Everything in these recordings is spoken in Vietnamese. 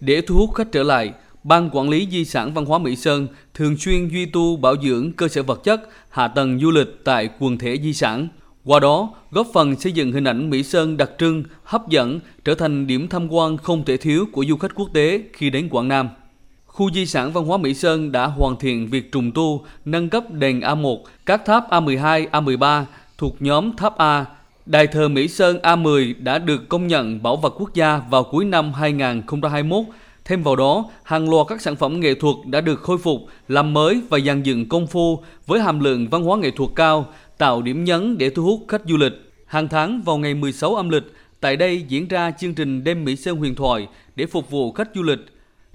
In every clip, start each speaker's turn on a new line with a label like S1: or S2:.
S1: Để thu hút khách trở lại, Ban Quản lý Di sản Văn hóa Mỹ Sơn thường xuyên duy tu bảo dưỡng cơ sở vật chất, hạ tầng du lịch tại quần thể di sản. Qua đó, góp phần xây dựng hình ảnh Mỹ Sơn đặc trưng, hấp dẫn, trở thành điểm tham quan không thể thiếu của du khách quốc tế khi đến Quảng Nam. Khu di sản văn hóa Mỹ Sơn đã hoàn thiện việc trùng tu, nâng cấp đền A1, các tháp A12, A13 thuộc nhóm tháp A. Đài thờ Mỹ Sơn A10 đã được công nhận bảo vật quốc gia vào cuối năm 2021. Thêm vào đó, hàng loạt các sản phẩm nghệ thuật đã được khôi phục, làm mới và dàn dựng công phu với hàm lượng văn hóa nghệ thuật cao, tạo điểm nhấn để thu hút khách du lịch. Hàng tháng vào ngày 16 âm lịch, tại đây diễn ra chương trình Đêm Mỹ Sơn huyền thoại để phục vụ khách du lịch.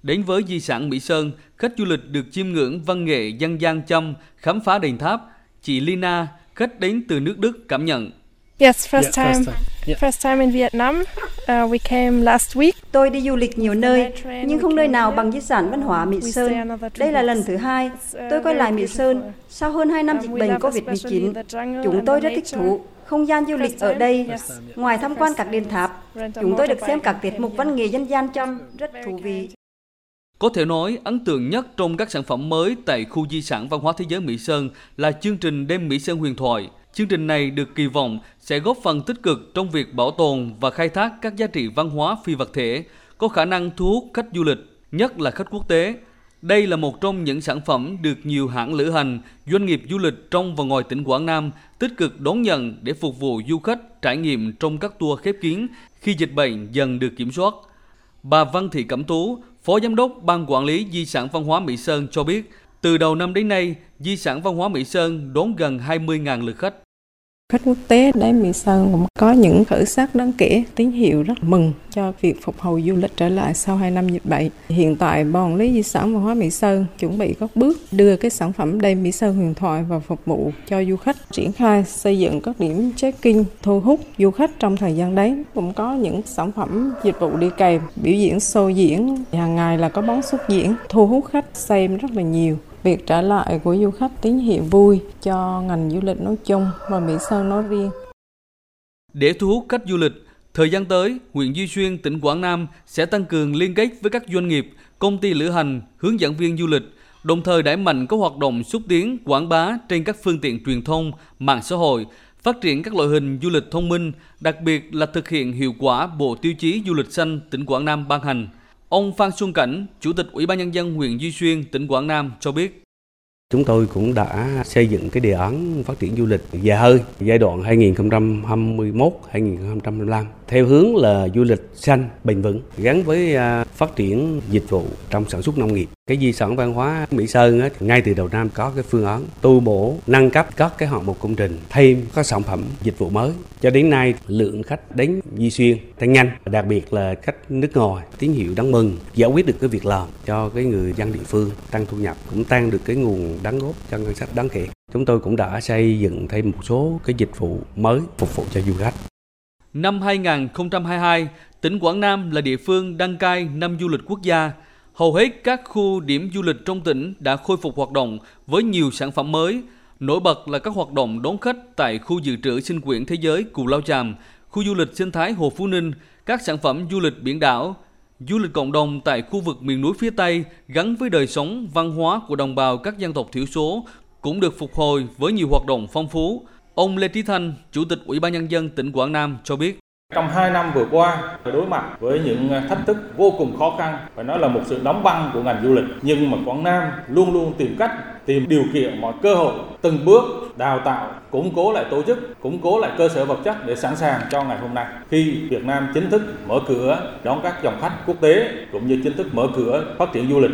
S1: Đến với di sản Mỹ Sơn, khách du lịch được chiêm ngưỡng văn nghệ dân gian châm, khám phá đền tháp. Chị Lina, khách đến từ nước Đức cảm nhận.
S2: Yes, first time. Yeah. First time in Vietnam. Uh, we came last week.
S3: Tôi đi du lịch nhiều nơi, nhưng không nơi nào bằng di sản văn hóa Mỹ Sơn. Đây là lần thứ hai
S2: uh,
S3: tôi quay lại Mỹ Sơn sau hơn 2 năm dịch bệnh COVID-19. Chúng tôi rất thích thú không gian du lịch ở đây. Ngoài tham quan các đền tháp, chúng tôi được xem các tiết mục văn nghệ dân gian chăm rất thú vị.
S1: Có thể nói, ấn tượng nhất trong các sản phẩm mới tại khu di sản văn hóa thế giới Mỹ Sơn là chương trình Đêm Mỹ Sơn huyền thoại. Chương trình này được kỳ vọng sẽ góp phần tích cực trong việc bảo tồn và khai thác các giá trị văn hóa phi vật thể, có khả năng thu hút khách du lịch, nhất là khách quốc tế. Đây là một trong những sản phẩm được nhiều hãng lữ hành, doanh nghiệp du lịch trong và ngoài tỉnh Quảng Nam tích cực đón nhận để phục vụ du khách trải nghiệm trong các tour khép kín khi dịch bệnh dần được kiểm soát. Bà Văn Thị Cẩm Tú, Phó Giám đốc Ban Quản lý Di sản Văn hóa Mỹ Sơn cho biết, từ đầu năm đến nay, Di sản Văn hóa Mỹ Sơn đón gần 20.000 lượt khách.
S4: Khách quốc tế đấy Mỹ Sơn cũng có những khởi sắc đáng kể, tín hiệu rất mừng cho việc phục hồi du lịch trở lại sau 2 năm dịch bệnh. Hiện tại, Ban quản lý di sản văn hóa Mỹ Sơn chuẩn bị các bước đưa cái sản phẩm đây Mỹ Sơn huyền thoại vào phục vụ cho du khách, triển khai xây dựng các điểm check-in thu hút du khách trong thời gian đấy. Cũng có những sản phẩm dịch vụ đi kèm, biểu diễn show diễn, hàng ngày là có bóng xuất diễn, thu hút khách xem rất là nhiều. Việc trở lại của du khách tín hiệu vui cho ngành du lịch nói chung và Mỹ Sơn nói riêng.
S1: Để thu hút khách du lịch, thời gian tới, huyện Duy Xuyên, tỉnh Quảng Nam sẽ tăng cường liên kết với các doanh nghiệp, công ty lữ hành, hướng dẫn viên du lịch, đồng thời đẩy mạnh các hoạt động xúc tiến, quảng bá trên các phương tiện truyền thông, mạng xã hội, phát triển các loại hình du lịch thông minh, đặc biệt là thực hiện hiệu quả Bộ Tiêu chí Du lịch xanh tỉnh Quảng Nam ban hành. Ông Phan Xuân Cảnh, Chủ tịch Ủy ban Nhân dân huyện Duy Xuyên, tỉnh Quảng Nam cho biết.
S5: Chúng tôi cũng đã xây dựng cái đề án phát triển du lịch dài hơi giai đoạn 2021-2025 theo hướng là du lịch xanh bền vững gắn với à, phát triển dịch vụ trong sản xuất nông nghiệp. Cái di sản văn hóa Mỹ Sơn ấy, ngay từ đầu năm có cái phương án tu bổ, nâng cấp các cái hạng mục công trình, thêm các sản phẩm dịch vụ mới. Cho đến nay lượng khách đến Di Xuyên tăng nhanh, đặc biệt là khách nước ngoài tín hiệu đáng mừng, giải quyết được cái việc làm cho cái người dân địa phương tăng thu nhập, cũng tăng được cái nguồn đóng góp cho ngân sách đáng kể. Chúng tôi cũng đã xây dựng thêm một số cái dịch vụ mới phục vụ cho du khách.
S1: Năm 2022, tỉnh Quảng Nam là địa phương đăng cai năm du lịch quốc gia. Hầu hết các khu điểm du lịch trong tỉnh đã khôi phục hoạt động với nhiều sản phẩm mới. Nổi bật là các hoạt động đón khách tại khu dự trữ sinh quyển thế giới Cù Lao Chàm, khu du lịch sinh thái Hồ Phú Ninh, các sản phẩm du lịch biển đảo, du lịch cộng đồng tại khu vực miền núi phía Tây gắn với đời sống văn hóa của đồng bào các dân tộc thiểu số cũng được phục hồi với nhiều hoạt động phong phú. Ông Lê Trí Thanh, Chủ tịch Ủy ban Nhân dân tỉnh Quảng Nam cho biết.
S6: Trong 2 năm vừa qua, đối mặt với những thách thức vô cùng khó khăn, phải nói là một sự đóng băng của ngành du lịch. Nhưng mà Quảng Nam luôn luôn tìm cách, tìm điều kiện, mọi cơ hội, từng bước đào tạo, củng cố lại tổ chức, củng cố lại cơ sở vật chất để sẵn sàng cho ngày hôm nay. Khi Việt Nam chính thức mở cửa đón các dòng khách quốc tế, cũng như chính thức mở cửa phát triển du lịch